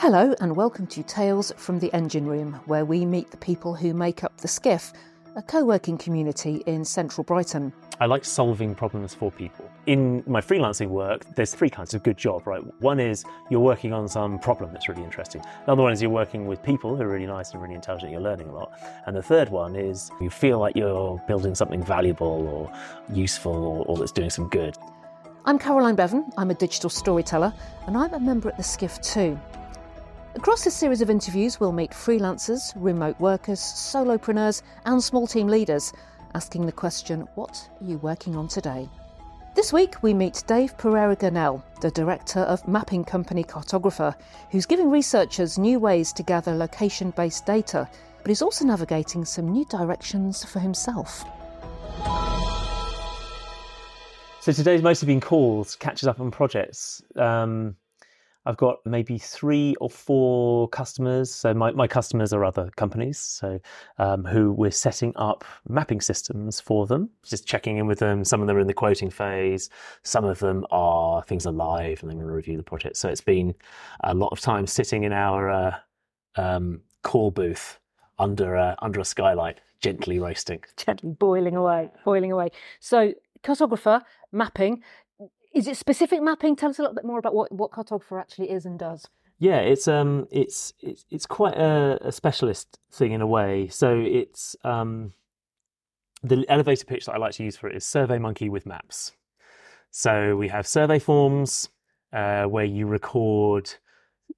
Hello, and welcome to Tales from the Engine Room, where we meet the people who make up the Skiff, a co working community in central Brighton. I like solving problems for people. In my freelancing work, there's three kinds of good job, right? One is you're working on some problem that's really interesting. Another one is you're working with people who are really nice and really intelligent, you're learning a lot. And the third one is you feel like you're building something valuable or useful or, or that's doing some good. I'm Caroline Beavon, I'm a digital storyteller, and I'm a member at the Skiff too. Across this series of interviews, we'll meet freelancers, remote workers, solopreneurs, and small team leaders, asking the question what are you working on today? This week, we meet Dave Pereira Gurnell, the director of mapping company Cartographer, who's giving researchers new ways to gather location based data, but he's also navigating some new directions for himself. So today's mostly been calls, catches up on projects. Um, I've got maybe three or four customers. So my, my customers are other companies, so um, who we're setting up mapping systems for them. Just checking in with them. Some of them are in the quoting phase. Some of them are things are live, and they're going to review the project. So it's been a lot of time sitting in our uh, um, call booth under a, under a skylight, gently roasting, gently boiling away, boiling away. So cartographer mapping is it specific mapping? Tell us a little bit more about what, what cartographer actually is and does. Yeah, it's um, it's it's it's quite a, a specialist thing in a way. So it's um, the elevator pitch that I like to use for it is SurveyMonkey with maps. So we have survey forms uh, where you record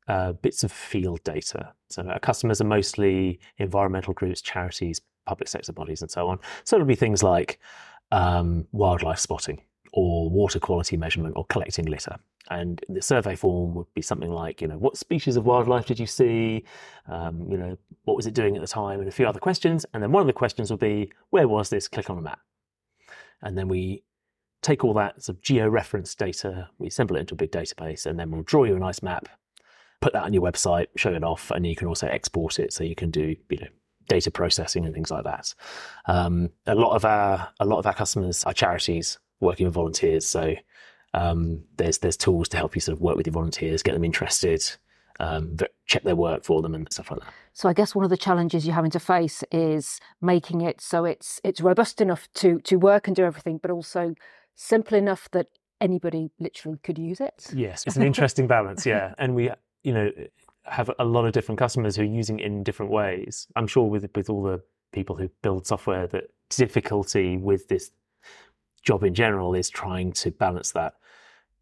uh, bits of field data. So our customers are mostly environmental groups, charities, public sector bodies, and so on. So it'll be things like um, wildlife spotting or water quality measurement or collecting litter. And the survey form would be something like, you know, what species of wildlife did you see? Um, you know, what was it doing at the time? And a few other questions. And then one of the questions would be, where was this? Click on a map. And then we take all that sort of geo-reference data, we assemble it into a big database, and then we'll draw you a nice map, put that on your website, show it off, and you can also export it so you can do, you know, data processing and things like that. Um, a lot of our a lot of our customers are charities working with volunteers. So um, there's there's tools to help you sort of work with your volunteers, get them interested, um, check their work for them, and stuff like that. So I guess one of the challenges you're having to face is making it so it's it's robust enough to to work and do everything, but also simple enough that anybody literally could use it. Yes, it's an interesting balance. Yeah, and we you know have a lot of different customers who are using it in different ways. I'm sure with with all the people who build software that difficulty with this job in general is trying to balance that,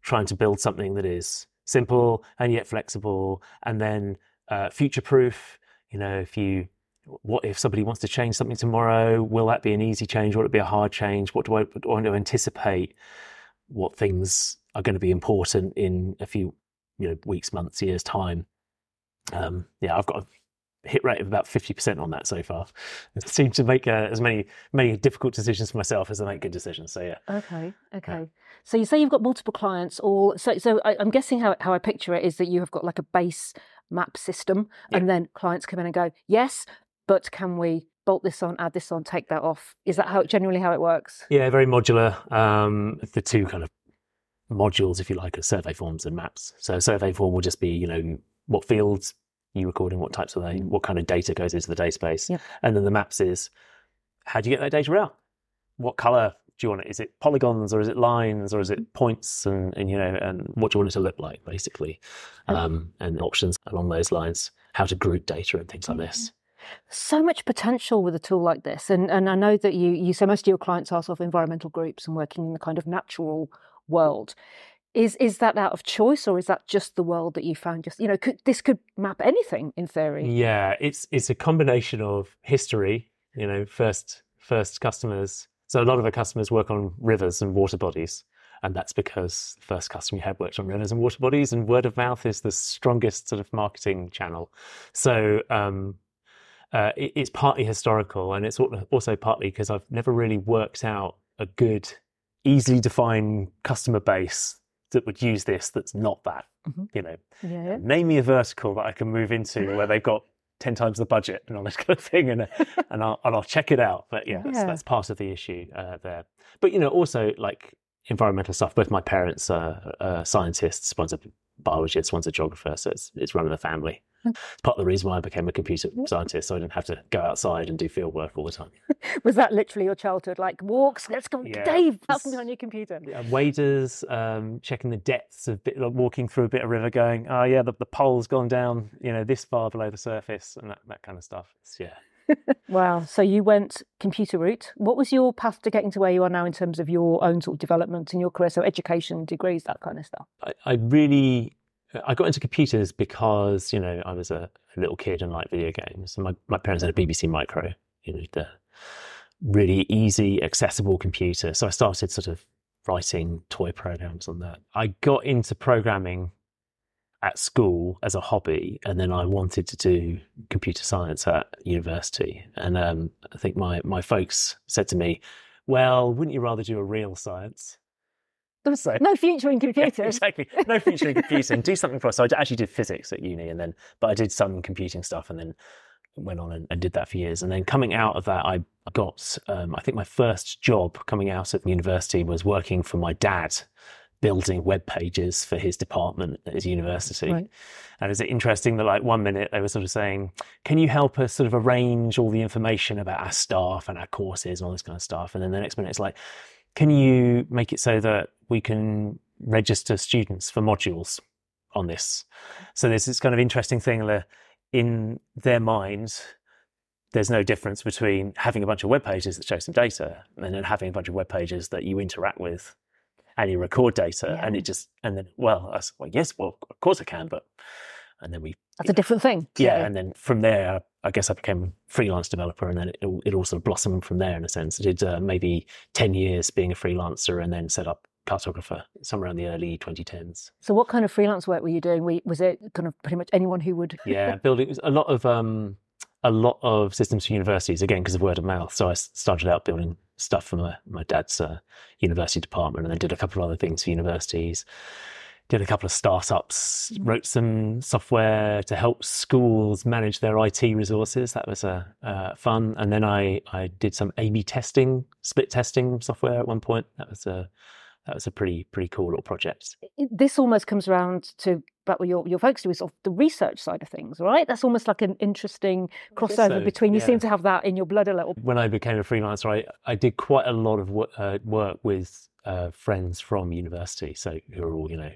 trying to build something that is simple and yet flexible, and then uh, future proof. You know, if you what if somebody wants to change something tomorrow? Will that be an easy change? Will it be a hard change? What do I want to anticipate? What things are going to be important in a few you know weeks, months, years time? Um, yeah, I've got hit rate of about 50% on that so far. I seem to make uh, as many many difficult decisions for myself as I make good decisions. So yeah. Okay. Okay. Yeah. So you say you've got multiple clients all so so I, am guessing how how I picture it is that you have got like a base map system yeah. and then clients come in and go, "Yes, but can we bolt this on, add this on, take that off?" Is that how generally how it works? Yeah, very modular. Um, the two kind of modules if you like are survey forms and maps. So survey form will just be, you know, what fields you recording what types of they, mm. what kind of data goes into the database. Yep. And then the maps is how do you get that data out? What color do you want it? Is it polygons or is it lines or is it points and, and you know, and what do you want it to look like basically? Um, and options along those lines, how to group data and things like this. So much potential with a tool like this. And and I know that you you say most of your clients are sort of environmental groups and working in the kind of natural world is is that out of choice or is that just the world that you found just you know could, this could map anything in theory? Yeah it's it's a combination of history you know first first customers. So a lot of our customers work on rivers and water bodies and that's because the first customer we had worked on rivers and water bodies and word of mouth is the strongest sort of marketing channel. So um, uh, it, it's partly historical and it's also partly because i've never really worked out a good easily defined customer base that would use this that's not that. Mm-hmm. You know, yeah. name me a vertical that I can move into where they've got ten times the budget and all this kind of thing, and and I'll and I'll check it out. But yeah, yeah. That's, that's, part of the issue uh, there. But you know, also like environmental stuff. Both my parents are uh, scientists. One's a biologist, one's a geographer. So it's, it's run in the family. It's part of the reason why I became a computer scientist, so I didn't have to go outside and do field work all the time. Was that literally your childhood? Like walks, let's go, Yeah. Dave, from behind your computer. Yeah, waders, um, checking the depths of bit, like walking through a bit of river, going, oh yeah, the, the pole's gone down, you know, this far below the surface, and that, that kind of stuff. It's, yeah. Wow. So you went computer route. What was your path to getting to where you are now in terms of your own sort of development in your career? So education, degrees, that kind of stuff. I, I really I got into computers because you know I was a, little kid and liked video games. And my my parents had a BBC Micro, you know, the really easy, accessible computer. So I started sort of writing toy programs on that. I got into programming at school as a hobby, and then I wanted to do computer science at university. And um, I think my my folks said to me, "Well, wouldn't you rather do a real science?" So- no future in Yeah, computers. exactly. No future in computing. Do something for us. So I actually did physics at uni, and then but I did some computing stuff, and then went on and, and did that for years. And then coming out of that, I got um, I think my first job coming out of university was working for my dad, building web pages for his department at his university. Right. And it's interesting that like one minute they were sort of saying, "Can you help us sort of arrange all the information about our staff and our courses and all this kind of stuff?" And then the next minute it's like, "Can you make it so that we can register students for modules on this?" So there's this kind of interesting thing that in their minds, there's no difference between having a bunch of web pages that show some data and then having a bunch of web pages that you interact with and you record data and it just and then well I said, well yes well of course I can but and then we That's a different thing. yeah and then from there I guess I became a freelance developer and then it, all- it all sort of blossomed from there in a sense I did uh, maybe 10 years being a freelancer and then set up cartographer somewhere around the early 2010s So what kind of freelance work were you doing? Was it kind of pretty much anyone who would? yeah building a lot of um a lot of systems for universities again because of word of mouth so I started out building stuff for my, my dad's uh, university department and then did a couple of other things for universities did a couple of startups wrote some software to help schools manage their it resources that was uh, uh, fun and then i i did some a b testing split testing software at one point that was a that was a pretty pretty cool little project This almost comes around to about what your your focus is sort of the research side of things, right? That's almost like an interesting crossover so, between. You yeah. seem to have that in your blood a little. when I became a freelancer, I, I did quite a lot of wo- uh, work with uh, friends from university, so who are all you know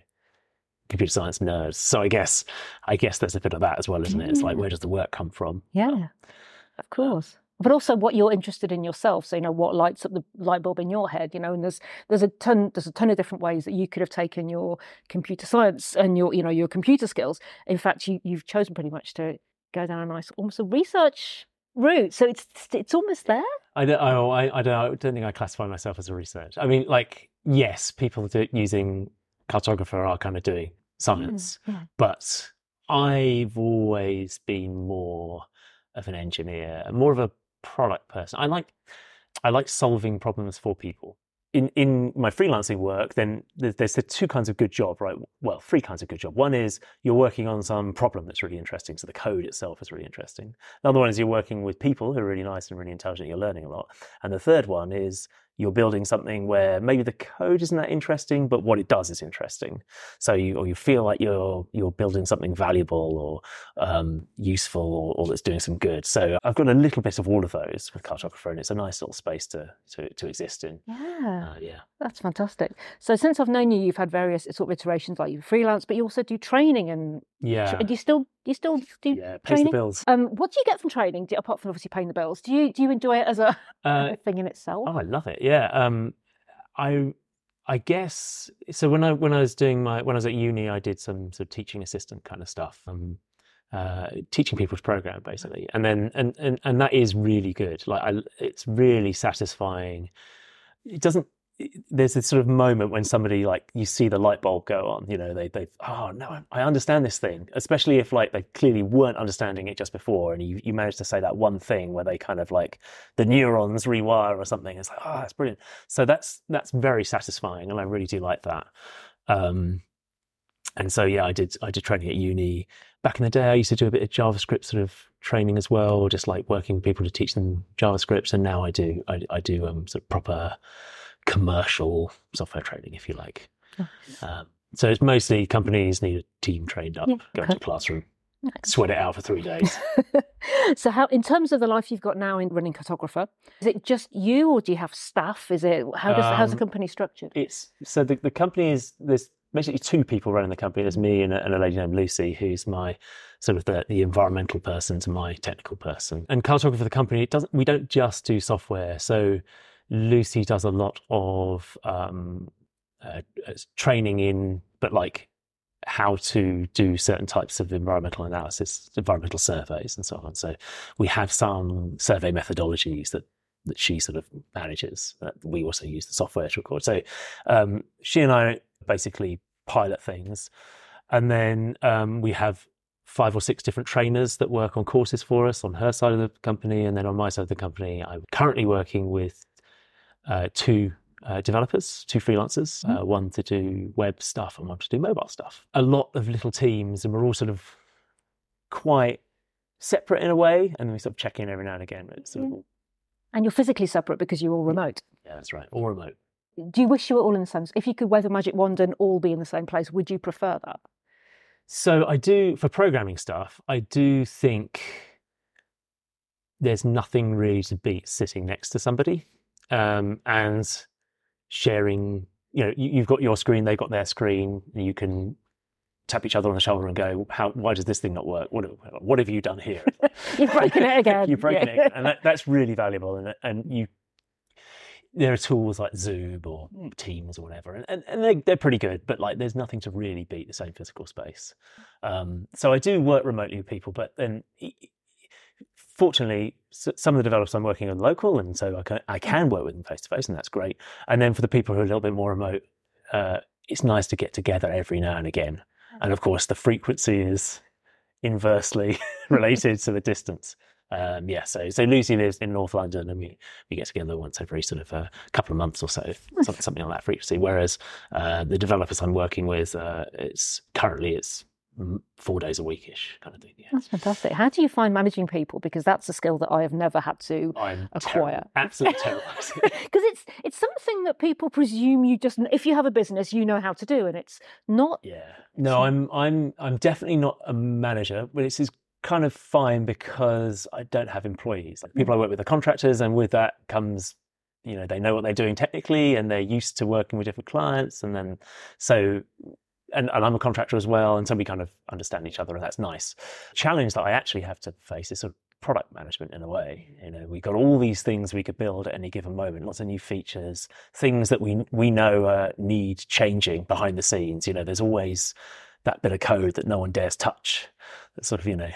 computer science nerds. So I guess I guess there's a bit of that as well, isn't it? It's like Mm. where does the work come from? Yeah, of course. But also what you're interested in yourself. So you know what lights up the light bulb in your head. You know, and there's there's a ton there's a ton of different ways that you could have taken your computer science and your you know your computer skills. In fact, you you've chosen pretty much to go down a nice almost a research route. So it's it's almost there. I don't, I, I, I don't, I don't think I classify myself as a research. I mean, like, yes, people do, it using cartographer are kind of doing mm, science, yeah. but I've always been more of an engineer, more of a product person. I like, I like solving problems for people. In in my freelancing work, then there's, there's the two kinds of good job, right? Well, three kinds of good job. One is you're working on some problem that's really interesting, so the code itself is really interesting. Another one is you're working with people who are really nice and really intelligent. You're learning a lot. And the third one is you're building something where maybe the code isn't that interesting, but what it does is interesting. So you or you feel like you're you're building something valuable or um, useful or, or that's doing some good. So I've got a little bit of all of those with cartographer, and it's a nice little space to to, to exist in. Yeah. Uh, yeah. That's fantastic. So since I've known you, you've had various sort of iterations, like you freelance, but you also do training and Yeah. do you still do you still do Yeah. Pays training? the bills. Um, what do you get from training? Do, apart from obviously paying the bills, do you do you enjoy it as a, Uh, a thing in itself? Oh, I love it. Yeah. Um, I I guess so. When I when I was doing my when I was at uni, I did some sort of teaching assistant kind of stuff. Um, uh, teaching people to program basically, and then and and and that is really good. Like I, it's really satisfying. It doesn't. There's this sort of moment when somebody like you see the light bulb go on. You know, they they oh no, I- understand this thing. Especially if like they clearly weren't understanding it just before, and you you managed to say that one thing where they kind of like the neurons rewire or something. It's like oh, that's brilliant. So that's that's very satisfying, and I really do like that. Um, and so yeah, I did I did training at uni back in the day. I used to do a bit of JavaScript sort of training as well, just like working with people to teach them JavaScript. And now I do I, I do um, sort of proper commercial software training, if you like. Um, So it's mostly companies need a team trained up, Yeah, go okay. a classroom, sweat it out for three days. so, how, in terms of the life you've got now in running Cartographer, is it just you, or do you have staff? Is it how does how's the Um, company structured? it's so the, the company is there's basically two people running the company. There's me and a, and a lady named Lucy, who's my sort of the, the environmental person to my technical person. And cartographer for the company, it doesn't we don't just do software. So Lucy does a lot of um, uh, uh, training in, but like how to do certain types of environmental analysis, environmental surveys, and so on. So we have some survey methodologies that that she sort of manages. We also use the software to record. So um, she and I basically pilot things, and then um, we have five or six different trainers that work on courses for us on her side of the company, and then on my side of the company, I'm currently working with uh, two. Uh, developers, two freelancers, uh, one to do web stuff and one to do mobile stuff. A lot of little teams, and we're all sort of quite separate in a way, and we sort of check in every now and again. Sort of all- and you're physically separate because you're all remote. yeah, that's right, all remote. Do you wish you were all in the same? If you could wave a magic wand and all be in the same place, would you prefer that? So I do for programming stuff. I do think there's nothing really to beat sitting next to somebody um, and sharing. You know, you, you've got your screen, they've got their screen, and you can tap each other on the shoulder and go, "How? Why does this thing not work? What? What have you done here?" You've broken it again. You've broken Yeah. it, again. and that, that's really valuable. And and you, there are tools like Zoom or Teams or whatever, and, and, and they, they're pretty good. But like, there's nothing to really beat the same physical space. Um, so I do work remotely with people, but then. Fortunately, some of the developers I'm working on local, and so I can, I can work with them face to face, and that's great. And then for the people who are a little bit more remote, uh, it's nice to get together every now and again. And of course, the frequency is inversely related to the distance. Um, yeah, so so Lucy lives in North London, and we, we get together once every sort of a couple of months or so, something, something on that frequency. Whereas uh, the developers I'm working with, uh, it's currently it's four days a weekish kind of thing. Yeah, That's fantastic. How do you find managing people? Because that's a skill that I have never had to I'm Acquire. absolutely terrible. because it's it's something that people presume you just if you have a business you know how to do and it's not Yeah. No, I'm I'm I'm definitely not a manager, but it's kind of fine because I don't have employees. Like people I work with are contractors, and with that comes, you know, they know what they're doing technically, and they're used to working with different clients, and then so. And, and I'm a contractor as well, and so we kind of understand each other, and that's nice. Challenge that I actually have to face is sort of product management in a way. You know, we've got all these things we could build at any given moment, lots of new features, things that we we know uh, need changing behind the scenes. You know, there's always that bit of code that no one dares touch. That sort of you know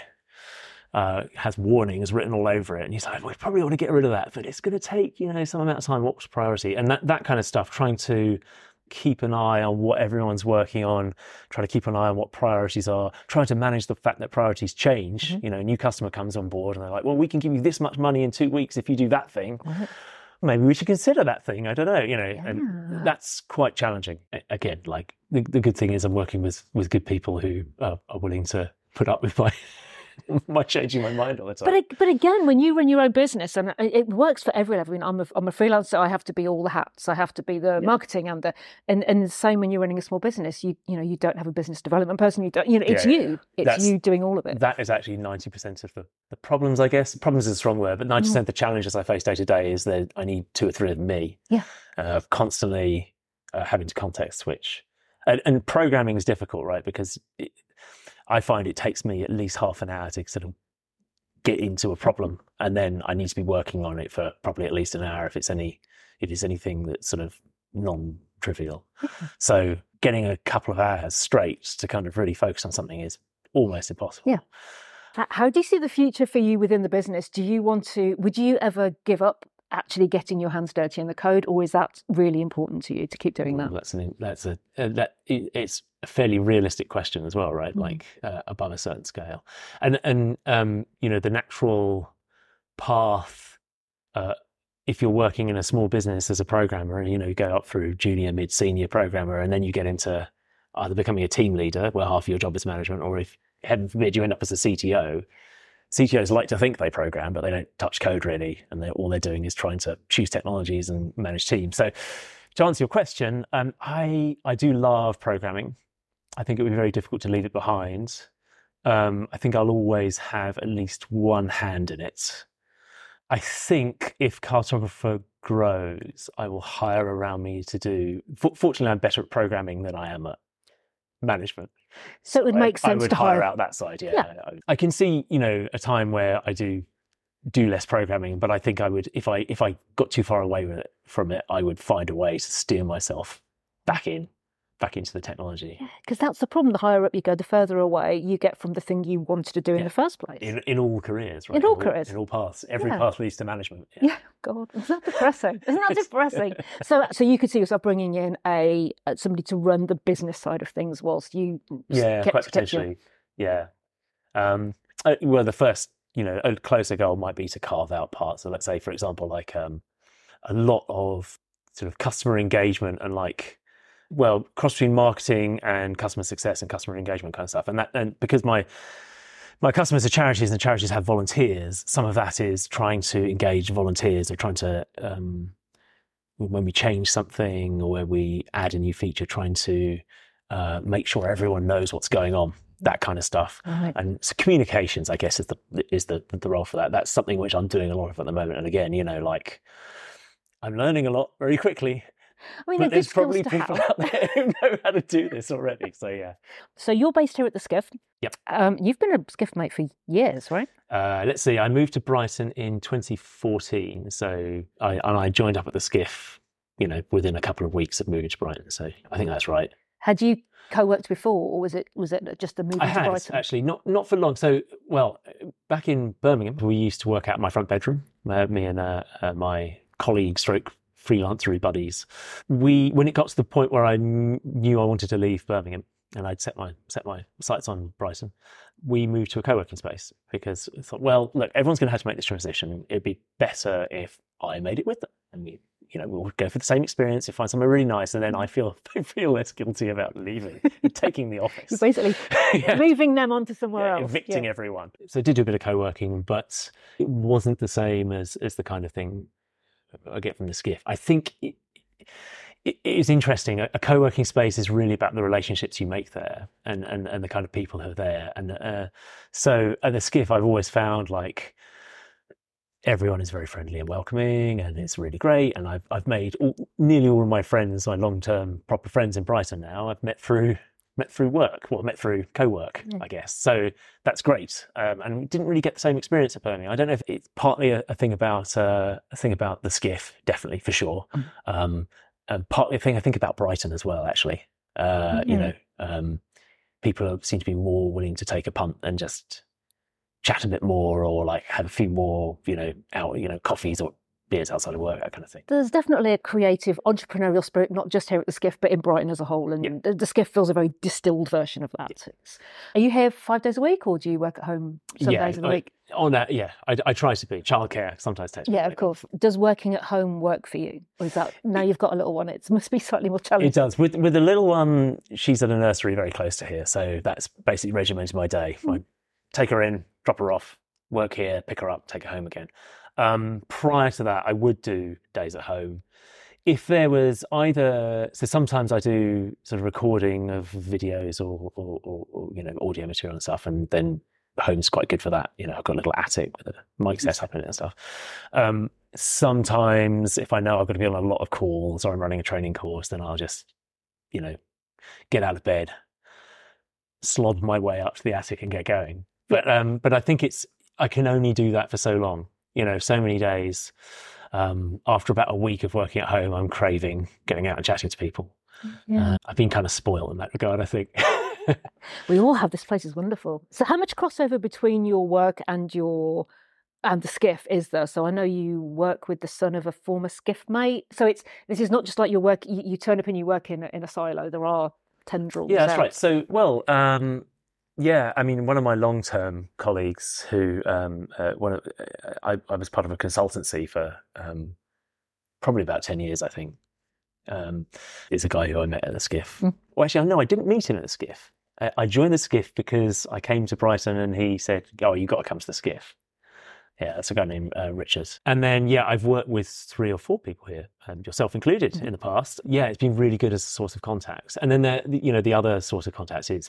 uh, has warnings written all over it, and he's like, we probably ought to get rid of that, but it's going to take you know some amount of time. What's priority? And that that kind of stuff, trying to keep an eye on what everyone's working on, try to keep an eye on what priorities are, trying to manage the fact that priorities change. Mm-hmm. You know, a new customer comes on board and they're like, well, we can give you this much money in two weeks if you do that thing. Maybe we should consider that thing. I don't know, you know, and that's quite challenging. Again, like the, the good thing is I'm working with with good people who are, are willing to put up with my my changing my mind all the time. But but again, when you run your own business, and it it works for every level. I mean, I'm a, I'm a freelancer. I have to be all the hats. I have to be the marketing and the and and the same when you're running a small business. You you know you don't have a business development person. You don't you know it's Yeah, you. It's That's- you doing all of it. that is actually 90% of the, the problems, I guess. Problems is a strong word, but 90% of the challenges I face day to day is that I need two or three of me. Yeah. Uh, of constantly uh, having to context switch. And, and programming is difficult, right? Because it, I find it takes me at least half an hour to sort of get into a problem, and then I need to be working on it for probably at least an hour if it's any if it's anything that's sort of non-trivial. So getting a couple of hours straight to kind of really focus on something is almost impossible. Yeah. How do you see the future for you within the business? Do you want to? Would you ever give up actually getting your hands dirty in the code, or is that really important to you to keep doing that? Well, that's an that's a uh, that it, it's a fairly realistic question as well, right? Mm. Like uh, above a certain scale, and and um, you know the natural path. Uh, if you're working in a small business as a programmer, and you know you go up through junior, mid, senior programmer, and then you get into either becoming a team leader, where half of your job is management, or if heaven forbid you end up as a CTO. CTOs like to think they program, but they don't touch code really, and all they're doing is trying to choose technologies and manage teams. So, to answer your question, um, I I do love programming. I think it would be very difficult to leave it behind. Um, I think I'll always have at least one hand in it. I think if cartographer grows, I will hire around me to do. Fortunately, I'm better at programming than I am at management. So it would make sense I would to hire hire. out that side. Yeah. Yeah. I can see, you know, a time where I do do less programming, but I think I would if I if I got too far away with it from it, I would find a way to steer myself back in, back into the technology. Because that's the problem. The higher up you go, the further away you get from the thing you wanted to do in the first place. In in all careers, right? In all careers. in all paths. Every Yeah. path leads to management. Yeah, God, isn't that depressing? Isn't that depressing? so, so you could see yourself bringing in a uh, somebody to run the business side of things, whilst you Yeah, kept- quite potentially. Yeah. Um, uh, well, the first, you know, a closer goal might be to carve out parts. So let's say, for example, like um, a lot of sort of customer engagement and like, well, cross between marketing and customer success and customer engagement kind of stuff. And that, and because my my customers are charities and the charities have volunteers, some of that is trying to engage volunteers or trying to um, when we change something or when we add a new feature, trying to uh, make sure everyone knows what's going on, that kind of stuff. Right. And so communications, I guess, is the is the the role for that. That's something which I'm doing a lot of at the moment. And again, you know, like I'm learning a lot very quickly, I mean, but there's probably people have. out there who know how to do this already. So yeah, So you're based here at the Skiff. Yep. Um, you've been a Skiff mate for years, right? uh, let's see. I moved to Brighton in 2014, so I and I joined up at the Skiff. You know, within a couple of weeks of moving to Brighton. So I think that's right. Had you co-worked before, or was it was it just a move I had Brighton? actually not not for long. So, well, back in Birmingham, we used to work out in my front bedroom. Uh, me and uh, uh, my colleague, stroke freelancery buddies. We when it got to the point where I knew I wanted to leave Birmingham and I'd set my set my sights on Brighton, we moved to a co-working space because I thought, well, look, everyone's going to have to make this transition. It'd be better if I made it with them, and we. You know, we'll go for the same experience. You find somewhere really nice, and then I feel I feel less guilty about leaving, taking the office. basically Yeah moving them onto somewhere yeah, else. evicting yeah. everyone. So I did do a bit of co-working, but it wasn't the same as as the kind of thing I get from the skiff. I think it, it is interesting. A, co-working space is really about the relationships you make there and and, and the kind of people who are there. And uh, so at the skiff, I've always found like everyone is very friendly and welcoming, and it's really great. And I've I've made all, nearly all of my friends, my long-term proper friends in Brighton now. I've met through met through work, well, met through co-work, Yeah. I guess. So that's great. Um, and we didn't really get the same experience at Birmingham. I don't know if it's partly a, a thing about uh, a thing about the skiff, definitely for sure. Mm. Um, and partly a thing I think about Brighton as well, actually. Uh, You Mhm. know, um, people are- seem to be more willing to take a punt and just chat a bit more, or like have a few more, you know, out, you know, coffees or beers outside of work, that kind of thing. There's definitely a creative entrepreneurial spirit, not just here at the Skiff, but in Brighton as a whole. And Yeah. the, the Skiff feels a very distilled version of that. Are you here five days a week, or do you work at home some Yeah, days of the I- week? On that, yeah, I, I try to be. Childcare sometimes takes. me Yeah, of course. Does working at home work for you, or is that now you've got a little one? It must be slightly more challenging. It does. With with the little one, she's at a nursery very close to here, so that's basically regimented my day. Hmm. I take her in, drop her off, work here, pick her up, take her home again. Um, prior to that, I would do days at home. If there was either, so sometimes I do sort of recording of videos or, or, or, or you know audio material and stuff, and then home's quite good for that. You know, I've got a little attic with a mic set up in it and stuff. Um, sometimes if I know I've got to be on a lot of calls or I'm running a training course, then I'll just, you know, get out of bed, slob my way up to the attic and get going. But um, but I think it's I can only do that for so long. You know, so many days. Um, after about a week of working at home, I'm craving going out and chatting to people. Yeah. Uh, I've been kind of spoiled in that regard, I think. We all have this place is wonderful. So how much crossover between your work and your and the skiff is there? So I know you work with the son of a former skiff mate. So it's this is not just like your work. You, you turn up and you work in a, in a silo. There are tendrils. Yeah, that's out. right. So, well, um, yeah, I mean, one of my long-term colleagues, who um, uh, one of, uh, I, I was part of a consultancy for um, probably about ten years, I think. Um, is a guy who I met at the Skiff. Mm. Well, actually, no, I didn't meet him at the Skiff. I, I joined the Skiff because I came to Brighton and he said, "Oh, you have got to come to the Skiff." Yeah, that's a guy named uh, Richard. And then, yeah, I've worked with three or four people here, um, yourself included, in the past. Yeah, it's been really good as a source of contacts. And then, the, you know, the other source of contacts is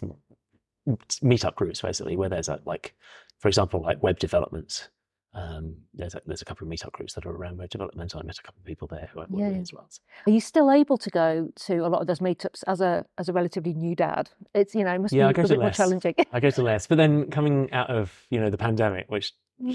meetup groups, basically, where there's a, like, for example, like web development. Um, there's a, there's a couple of meetup groups that are around web development. I met a couple of people there who I work Yeah, with as well. Are you still able to go to a lot of those meetups as a as a relatively new dad? It's you know it must Yeah, I be a bit more less. challenging. I go to less, but then coming out of you know the pandemic, which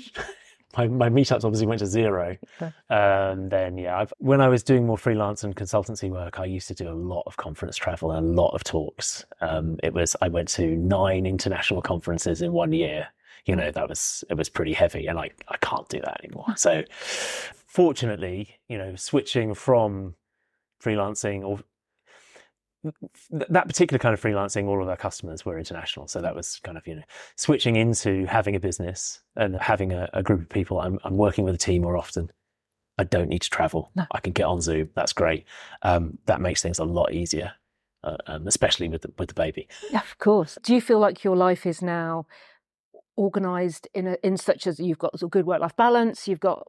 my, my meetups obviously went to zero. Okay. Um, then yeah, I've, when I was doing more freelance and consultancy work, I used to do a lot of conference travel and a lot of talks. Um, it was I went to nine international conferences in one year. You know that was it was pretty heavy, and I I can't do that anymore. So fortunately, you know, switching from freelancing or that particular kind of freelancing, all of our customers were international. So that was kind of, you know, switching into having a business and having a, a group of people. I'm, I'm working with a team more often. I don't need to travel. No. I can get on Zoom. That's great. Um, that makes things a lot easier, uh, um, especially with the, with the baby. Yeah, of course. Do you feel like your life is now organized in a in such as you've got sort of good work life balance? You've got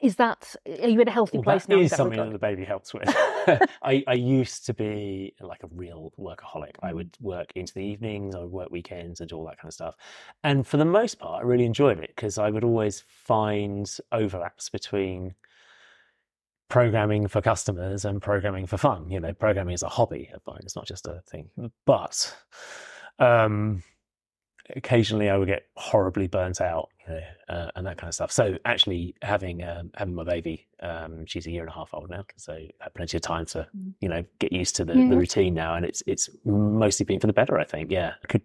is that are you in a healthy Well, place that now? is something that the baby helps with. I, I used to be like a real workaholic. I would work into the evenings, I would work weekends and do all that kind of stuff. And for the most part, I really enjoyed it because I would always find overlaps between programming for customers and programming for fun. You know, programming is a hobby of mine, it's not just a thing. But um, occasionally I would get horribly burnt out, you know, uh, and that kind of stuff. So actually, having um, having my baby, um, she's a year and a half old now, so I had plenty of time to Mm. you know get used to the, Yeah. the routine now, and it's it's mostly been for the better. I think, yeah, I could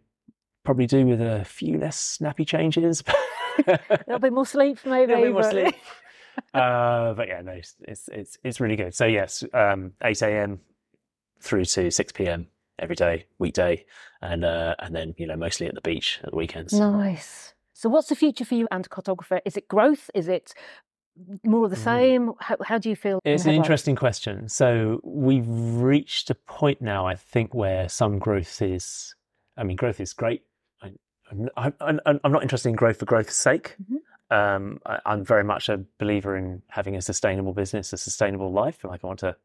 probably do with a few less snappy changes. A little bit more sleep, maybe. little bit more but- sleep. uh, but yeah, no, it's, it's it's it's really good. So yes, um, eight a.m. through to six p.m. every day, weekday, and uh, and then you know mostly at the beach at the weekends. Nice. So, what's the future for you and cartographer? Is it growth? Is it more of the Mm. same? How, how do you feel? It's an interesting question. So we've reached a point now, I think, where some growth is. I mean, growth is great. I, I'm, I'm, I'm I'm not interested in growth for growth's sake. Mhm. Um, I, I'm very much a believer in having a sustainable business, a sustainable life. Like I want to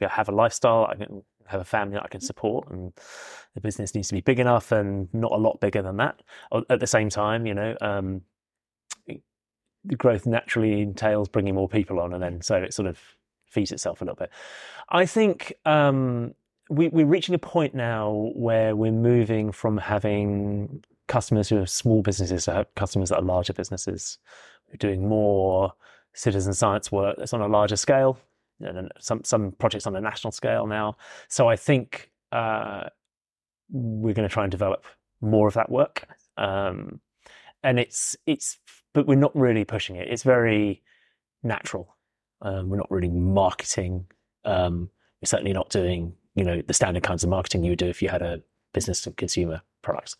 to have a lifestyle. I can have a family that I can support, and the business needs to be big enough and not a lot bigger than that. At the same time, you know, um, the growth naturally entails bringing more people on, and then so it sort of feeds itself a little bit. I think um, we, we're reaching a point now where we're moving from having customers who are small businesses to customers that are larger businesses. We're doing more citizen science work that's on a larger scale, some some projects on a national scale now. So I think uh, we're going to try and develop more of that work. Um, and it's it's but we're not really pushing it. It's very natural. Um, we're not really marketing. Um, we're certainly not doing you know the standard kinds of marketing you would do if you had a business and consumer products.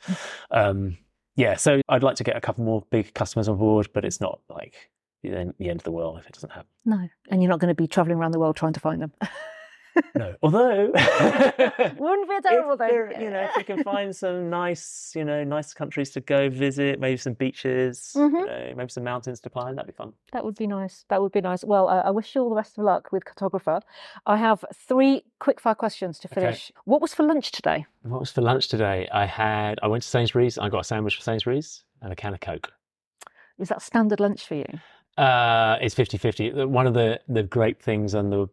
Um, yeah, so I'd like to get a couple more big customers on board, but it's not like the end, the end of the world if it doesn't happen. No. And you're not going to be travelling around the world trying to find them. No, although Wouldn't be a terrible there- you know, if we can find some nice, you know, nice countries to go visit, maybe some beaches, Mhm. you know, maybe some mountains to climb, that'd be fun. That would be nice. That would be nice. Well, uh, I wish you all the best of luck with cartographer. I have three quick-fire questions to Okay. finish. What was for lunch today? What was for lunch today? I had, I went to Sainsbury's, I got a sandwich for Sainsbury's and a can of Coke. Is that standard lunch for you? Uh, it's 50 50. One of the, the great things and the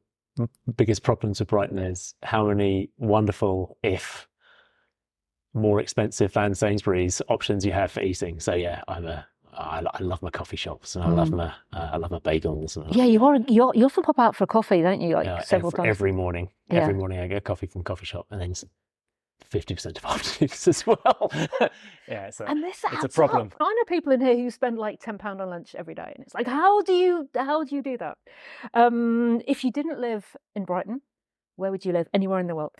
biggest problems with Brighton is how many wonderful, if more expensive than Sainsbury's options you have for eating. So, yeah, I'm a, I, I love my coffee shops and I love Mm. my, uh, I love my bagels. And Yeah, you are. You, you often pop out for a coffee, don't you? Like yeah, several every, times. every morning. Yeah. Every morning I get coffee from a coffee shop and then 50% of afternoons as well. yeah, so and this it's a problem. Up. I know people in here who spend like ten pound on lunch every day, and it's like, how do you how do you do that? Um, if you didn't live in Brighton, where would you live? Anywhere in the world?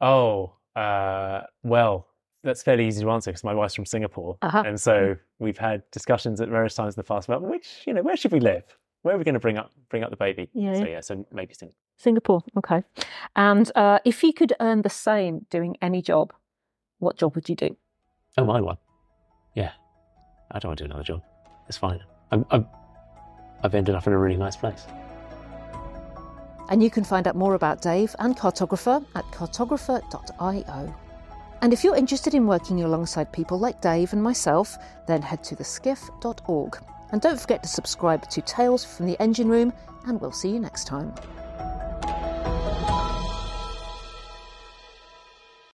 Oh, uh, well, that's fairly easy to answer because my wife's from Singapore, Uh-huh. and so we've had discussions at various times in the past about which, you know, where should we live? Where are we going to bring up bring up the baby? Yeah, So yeah. yeah, so maybe Singapore. Singapore, okay. And uh, if you could earn the same doing any job, what job would you do? Oh, my one. Yeah, I don't want to do another job. It's fine. I've, I've, I've ended up in a really nice place. And you can find out more about Dave and Cartographer at cartographer.io. And if you're interested in working alongside people like Dave and myself, then head to theskiff.org. And don't forget to subscribe to Tales from the Engine Room, and we'll see you next time.